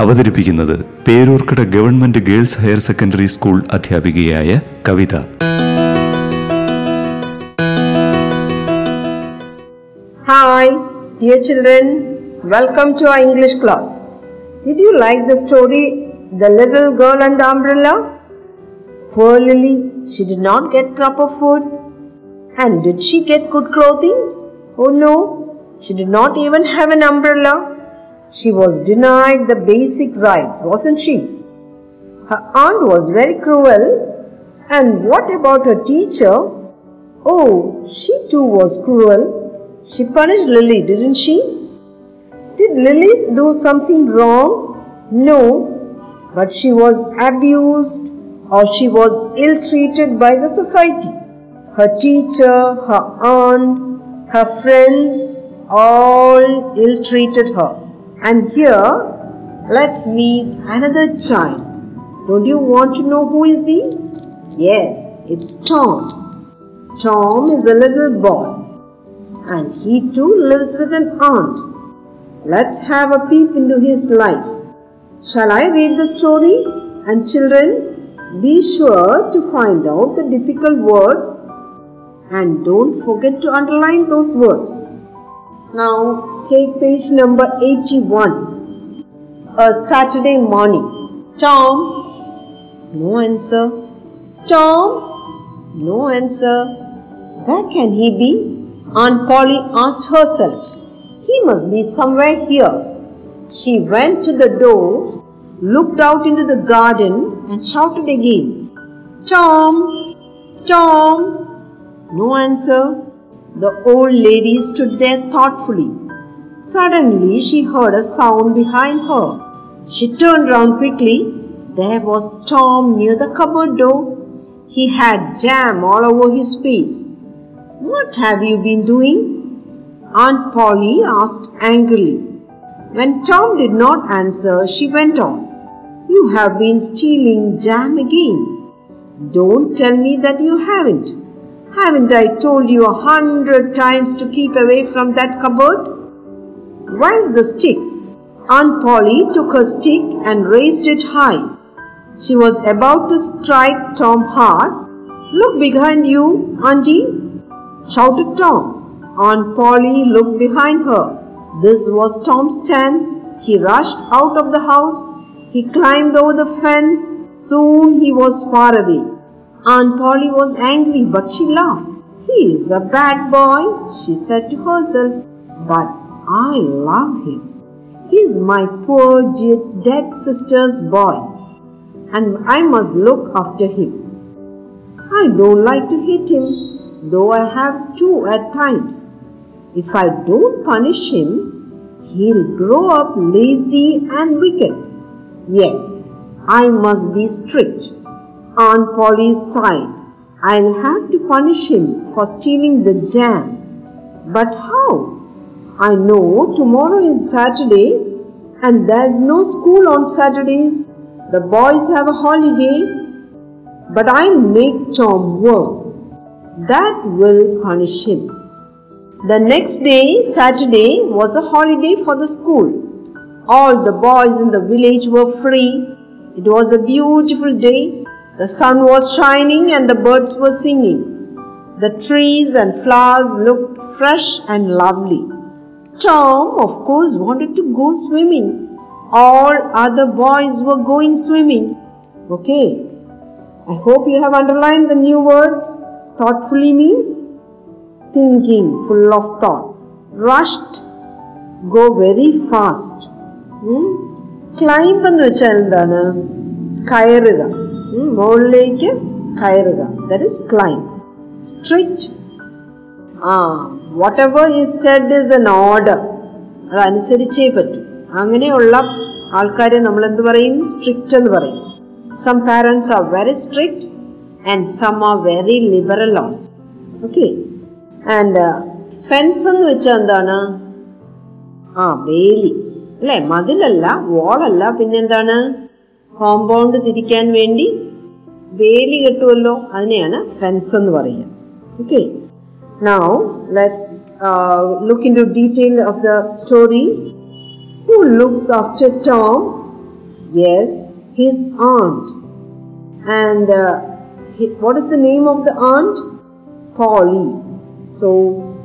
അവതരിപ്പിക്കുന്നത് Peroorkada government girls higher secondary school അധ്യാപികയായ Kavitha Hi, dear children. Welcome to our English class. Did you like the story, The Little Girl and the Umbrella? Poor Lily, she did not get proper food. And did she get good clothing? Oh no, she did not even have an umbrella. She was denied the basic rights, wasn't she? Her aunt was very cruel. And what about her teacher? Oh, she too was cruel. She punished Lily, didn't she? Did Lily do something wrong? No, but she was abused or she was ill treated by the society. Her teacher, her aunt, her friends all ill treated her. And here, let's meet another child. Don't you want to know who is he? Yes, it's Tom. Tom is a little boy and he too lives with an aunt. Let's have a peep into his life. Shall I read the story? And children, be sure to find out the difficult words and don't forget to underline those words. Now take page number 81. A Saturday morning. Tom. No answer. Tom. No answer. Where can he be? Aunt Polly asked herself. He must be somewhere here. She went to the door, looked out into the garden, and shouted again, Tom! Tom! No answer. The old lady stood there thoughtfully. Suddenly, she heard a sound behind her. She turned round quickly. There was Tom near the cupboard door. He had jam all over his face. What have you been doing? Aunt Polly asked angrily. When Tom did not answer, she went on. You have been stealing jam again. Don't tell me that you haven't. Haven't I told you a hundred times to keep away from that cupboard? Where's the stick? Aunt Polly took her stick and raised it high. She was about to strike Tom hard. Look behind you, Auntie, shouted Tom. Aunt Polly looked behind her. This was Tom's chance. He rushed out of the house. He climbed over the fence. Soon he was far away. Aunt Polly was angry, but she laughed. He is a bad boy, she said to herself, but I love him. He is my poor dear dead sister's boy, and I must look after him. I don't like to hit him, though I have to at times. If I don't punish him, he'll grow up lazy and wicked. Yes, I must be strict. Aunt Polly's side. I'll have to punish him for stealing the jam. But how? I know tomorrow is Saturday and there's no school on Saturdays. The boys have a holiday. But I'll make Tom work. That will punish him. The next day, Saturday, was a holiday for the school. All the boys in the village were free. It was a beautiful day. The sun was shining and the birds were singing. The trees and flowers looked fresh and lovely. Tom, of course, wanted to go swimming. All other boys were going swimming. Okay. I hope you have underlined the new words. Thoughtfully means thinking, full of thought. Rushed, go very fast. ഉം. Climb എന്ന് വെച്ചാൽ എന്താണ് കയറുക ഉം, മുകളിലേക്ക് കയറുക. That is climb strict ആ whatever is said is an order അതനുസരിച്ചേ പറ്റൂ. അങ്ങനെയുള്ള ആൾക്കാരെ നമ്മൾ എന്ത് പറയും? സ്ട്രിക്റ്റ് എന്ന് പറയും. Some parents are very strict and some are very liberal laws okay and fence എന്ന് വെച്ചാൽ എന്താണ്? ആ വേലി. അല്ലേ? മതിലല്ല വോളല്ല പിന്നെന്താണ് കോമ്പൗണ്ട് തിരിക്കാൻ വേണ്ടി വേലി കെട്ടുമല്ലോ അതിനെയാണ് ഫെൻസ് എന്ന് പറയുക okay now let's look into detail of the story who looks after Tom yes his aunt and uh, he- what is the name of the aunt polly so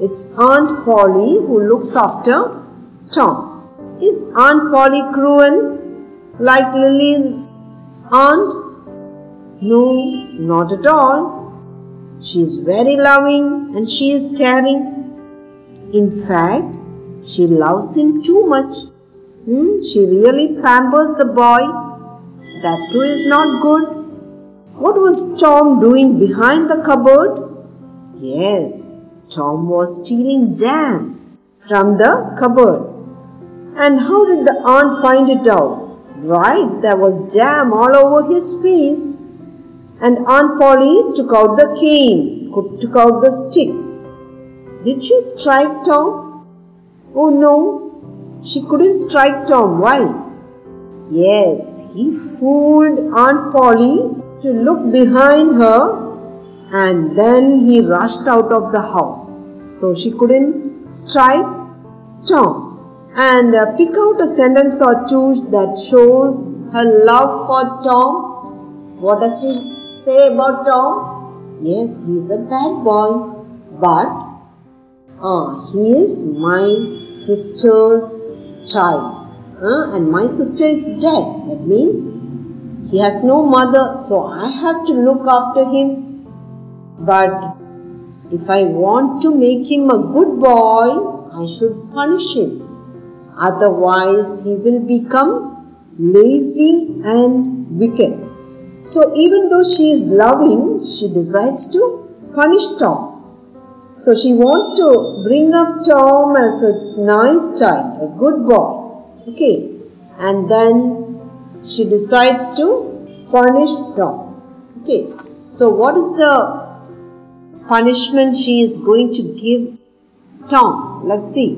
it's aunt polly who looks after tom is aunt polly cruel like lily's aunt no not at all she is very loving and she is caring in fact she loves him too much Hmm, she really pampers the boy that too is not good. What was Tom doing behind the cupboard? Yes, Tom was stealing jam from the cupboard. And how did the aunt find it out? Right, there was jam all over his face. And Aunt Polly took out the cane, took out the stick. Did she strike Tom? Oh no, she couldn't strike Tom. Why? Yes, he fooled Aunt Polly to look behind her and then he rushed out of the house. So she couldn't strike Tom. And uh, pick out a sentence or two that shows her love for Tom. What does she say about Tom? Yes, he is a bad boy, but uh, he is my sister's child. Uh, and my sister is dead. That means he has no mother, so I have to look after him. But if I want to make him a good boy, I should punish him. Otherwise, he will become lazy and wicked. So, even though she is loving, she decides to punish Tom. So, she wants to bring up Tom as a nice child, a good boy. Okay, and then she decides to punish Tom. Okay, so what is the punishment she is going to give Tom? Let's see.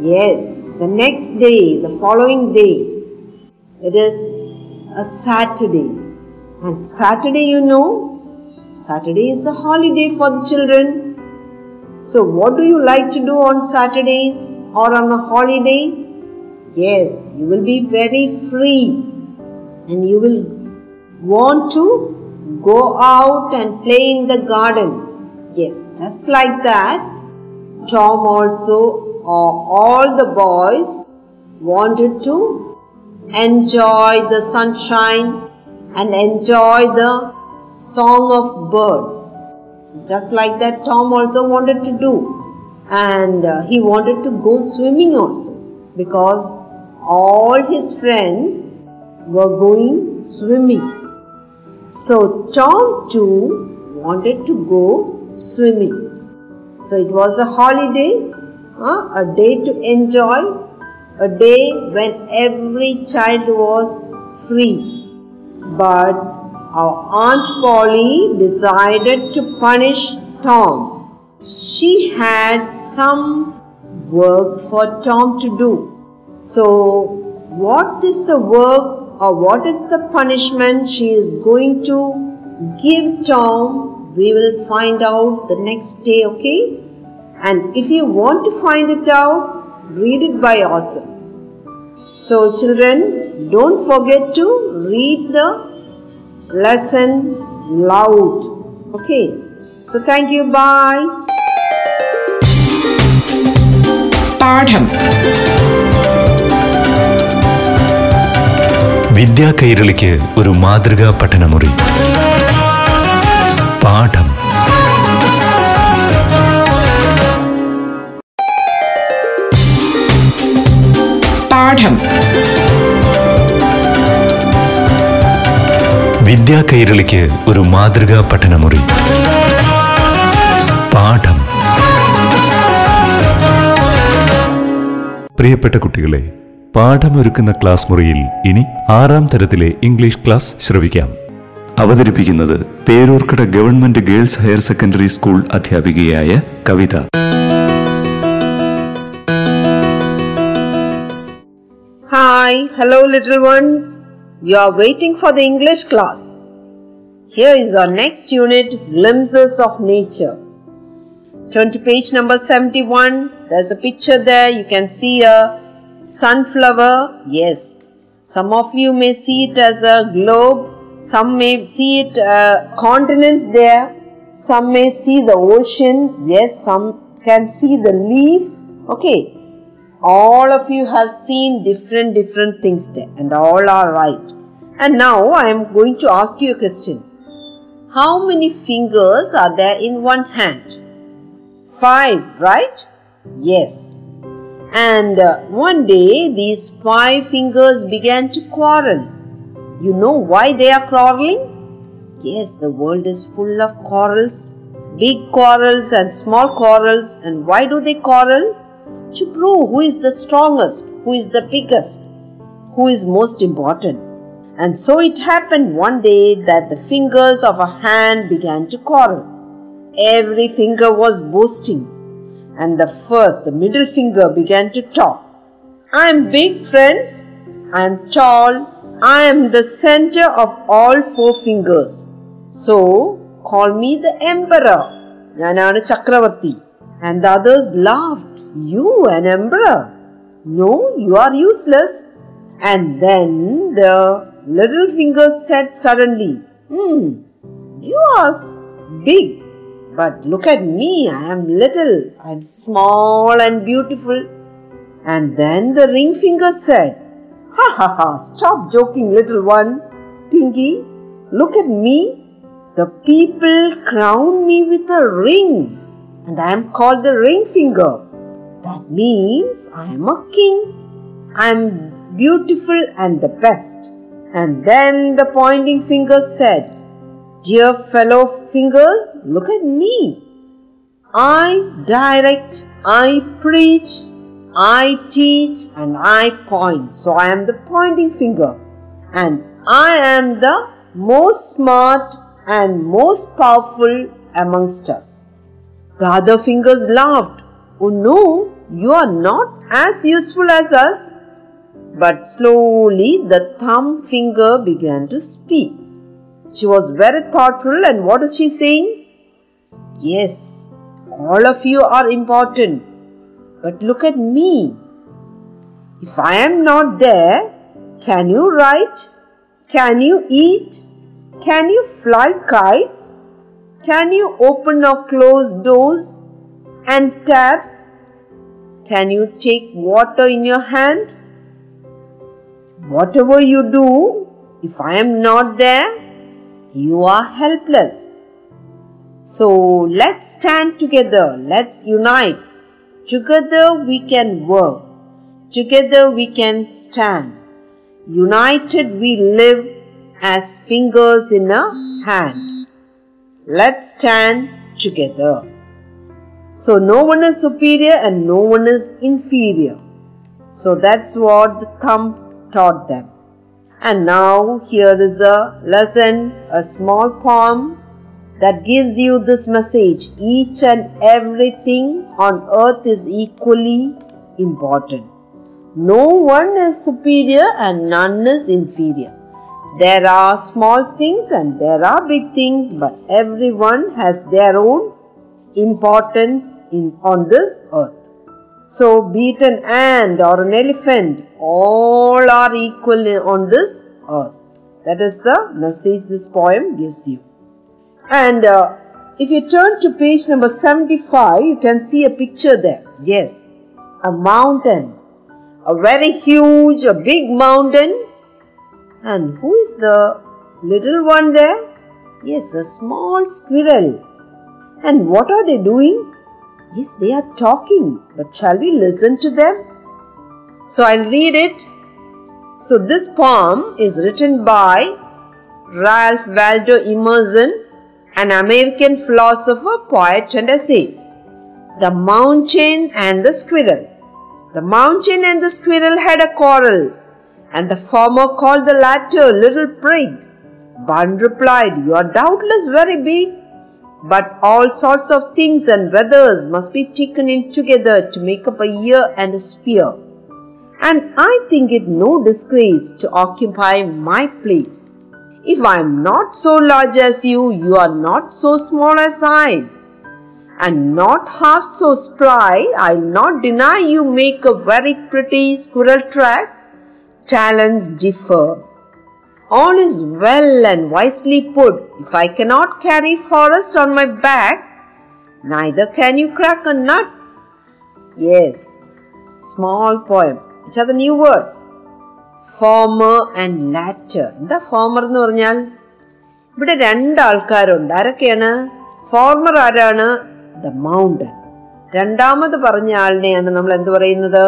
Yes, the next day, the following day, it is a Saturday. And Saturday, you know, Saturday is a holiday for the children. So, what do you like to do on Saturdays or on a holiday? Yes, you will be very free and you will want to go out and play in the garden. Yes, just like that, Tom also, all the boys, wanted to enjoy the sunshine and enjoy the song of birds. Just like that, Tom also wanted to do. And uh, he wanted to go swimming also because all his friends were going swimming. So Tom too wanted to go swimming. So it was a holiday, a day to enjoy, a day when every child was free. But our Aunt Polly decided to punish Tom. She had some work for Tom to do. So, what is the work or what is the punishment she is going to give Tom? We will find out the next day, okay? And if you want to find it out, read it by yourself. So, children, don't forget to read the lesson loud. Okay. So, thank you. Bye. പാഠം വിദ്യാ കൈരളിക്ക് ഒരു മാതൃകാ പഠനമുറി പാഠം വിദ്യാ കൈരളിക്ക് ഒരു മാതൃകാ പഠനമുറി. പാഠം. പ്രിയപ്പെട്ട കുട്ടികളെ പാഠമൊരുക്കുന്ന ക്ലാസ് മുറിയിൽ ഇനി ആറാം തരത്തിലെ ഇംഗ്ലീഷ് ക്ലാസ് ശ്രവിക്കാം. അവതരിപ്പിക്കുന്നത് Peroorkada government girls higher secondary school അധ്യാപികയായ Kavitha. Hi, hello little ones. You are waiting for the English class. Here is our next unit, Glimpses of Nature. Turn to page number 71. There's a picture there. You can see a sunflower. Yes. Some of you may see it as a globe. Some may see it uh, continents there. Some may see the ocean. Yes, some can see the leaf. Okay all of you have seen different different things there and all are right. And now i am going to ask you a question. How many fingers are there in one hand? Five right? Yes. And uh, one day these five fingers began to quarrel. You know why they are quarreling? Yes the world is full of quarrels big quarrels and small quarrels and why do they quarrel to prove who is the strongest, who is the biggest, who is most important. And so it happened one day that the fingers of a hand began to quarrel. Every finger was boasting, and the first, the middle finger, began to talk. I am big, friends. I am tall. I am the center of all four fingers. So call me the emperor. ഞാനാണ് ചക്രവർത്തി and the others laughed. You, an emperor? No, you are useless. And then the little finger said suddenly, Hmm, you are big, but look at me, I am little, I am small and beautiful. And then the ring finger said, Ha ha ha, stop joking, little one. Pinky, look at me. The people crown me with a ring, and I am called the ring finger. That means I am a king. I am beautiful and the best. And then the pointing finger said, Dear fellow fingers, look at me. I direct, I preach, I teach, and I point. So I am the pointing finger. And I am the most smart and most powerful amongst us. The other fingers laughed. Oh no, you are not as useful as us. But slowly the thumb finger began to speak. She was very thoughtful, and what is she saying? Yes, all of you are important, but look at me. If I am not there, can you write? Can you eat? Can you fly kites? Can you open or close doors and taps? Can you take water in your hand? Whatever you do, if I am not there, you are helpless. So let's stand together, let's unite. Together we can work, together we can stand. United we live as fingers in a hand. Let's stand together. So no one is superior and no one is inferior. So that's what the thumb taught them. And now here is a lesson, a small poem that gives you this message. Each and everything on earth is equally important. No one is superior and none is inferior. There are small things and there are big things, but everyone has their own importance in, on this earth. So, be it an ant or an elephant, all are equal on this earth. That is the message this poem gives you. And uh, if you turn to page number 75, you can see a picture there. Yes, a mountain, a very huge, a big mountain. And who is the little one there? Yes, a small squirrel. And what are they doing? Yes, they are talking. But shall we listen to them? So I'll read it. So this poem is written by Ralph Waldo Emerson, an American philosopher, poet, and essayist. The Mountain and the Squirrel. The mountain and the squirrel had a quarrel, and the former called the latter little prig. Bun replied, You are doubtless very big, but all sorts of things and weathers must be taken in together to make up a year and a sphere. And I think it no disgrace to occupy my place. If I am not so large as you, you are not so small as I and not half so spry, I'll not deny you make a very pretty squirrel track. Talents differ. All is well and wisely put. If I cannot carry forest on my back, neither can you crack a nut. Yes, small poem. Which are the new words? Former and latter. എന്താ former എന്ന് പറഞ്ഞാൽ ഇവിടെ രണ്ട് ആൾക്കാരുണ്ട് ആരൊക്കെയാണ് former ആരാണ് the mountain രണ്ടാമത് പറഞ്ഞ ആളിനെയാണ് നമ്മൾ എന്ത് പറയുന്നത്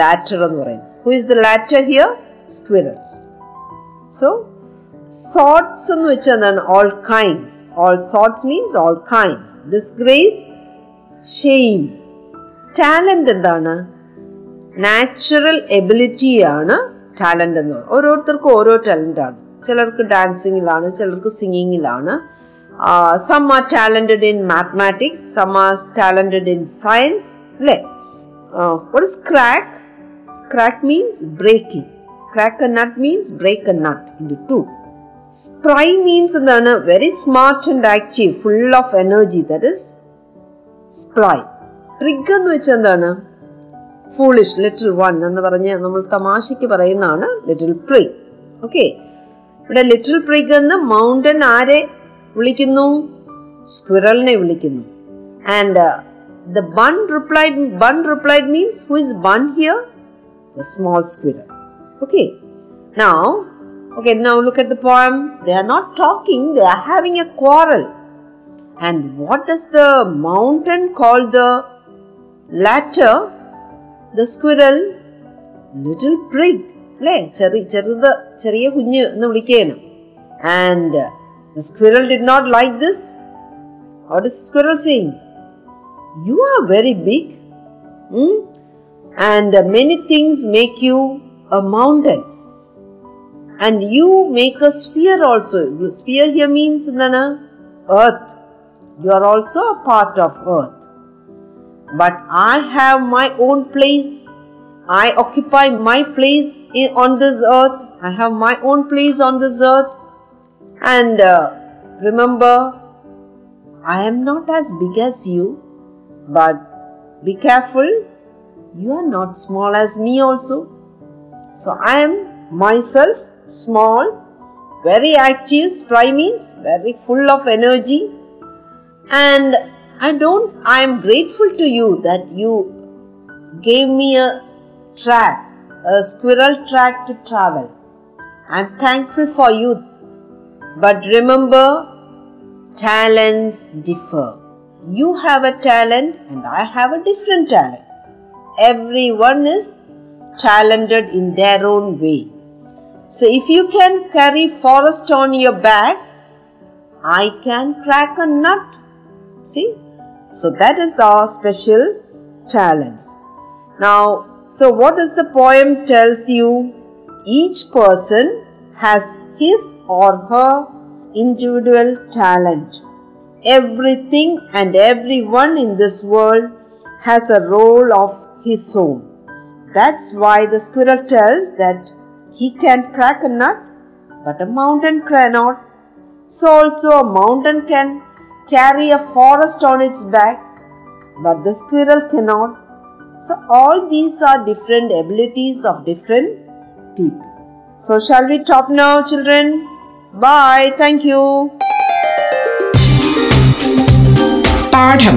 ലാറ്റർ എന്ന് പറയുന്നത് who is the latter here squirrel so സോട്ട്സ് എന്ന് വെച്ചാൽ എന്താണ് all kinds all സോട്ട്സ് means all kinds disgrace shame talent എന്താണ് നാച്ചുറൽ എബിലിറ്റിയാണ് ടാലന്റ് എന്ന് പറയുന്നത് ഓരോരുത്തർക്കും ഓരോ ടാലന്റ് ആണ് ചിലർക്ക് ഡാൻസിങ്ങിലാണ് ചിലർക്ക് സിംഗിങ്ങിലാണ് some R talented in mathematics some R talented in science അല്ലേ what is crack crack means breaking crack a nut means break a nut into spry means എന്താണ്? Very smart and active full of energy that is spry trig എന്ന് വെച്ചാൽ എന്താണ്? Foolish little one എന്ന് പറഞ്ഞ് നമ്മൾ തമാശയ്ക്ക് പറയുന്നതാണ് ലിറ്റിൽ പ്രിഗ് ഓക്കെ ഇവിടെ ലിറ്റിൽ പ്രിഗ് എന്ന് മൗണ്ടൻ ആരെ വിളിക്കുന്നു? സ്ക്വിറലിനെ വിളിക്കുന്നു. And the bun replied bun replied means who is bun here the small squirrel okay now Okay, now look at the poem. They are not talking, they are having a quarrel. And what does the mountain call the latter? The squirrel? Little prig. അല്ലേ ചെറിയ ചെറുത് ചെറിയ കുഞ്ഞ് എന്ന് വിളിക്കുകയാണ് and the squirrel did not like this what is squirrel saying you are very big and many things make you a mountain and you make a sphere also. Sphere here means Nana, earth. You are also a part of earth. But I have my own place. I occupy my place in, on this earth. I have my own place on this earth. And uh, remember, I am not as big as you, but be careful. You are not small as me also. So I am myself small, very active. Spry means very full of energy. And I don't, I am grateful to you that you gave me a track, a squirrel track to travel. I'm thankful for you. But remember, talents differ. You have a talent and I have a different talent. Everyone is talented in their own way. So if you can carry forest on your back, I can crack a nut. See? So that is our special talents. Now, so what does the poem tells you? Each person has his or her individual talent. Everything and everyone in this world has a role of his own. That's why the squirrel tells that he can crack a nut, but a mountain cannot. So also a mountain can carry a forest on its back, but the squirrel cannot. So all these are different abilities of different people. So shall we stop now, children? Bye. Thank you. പാഠം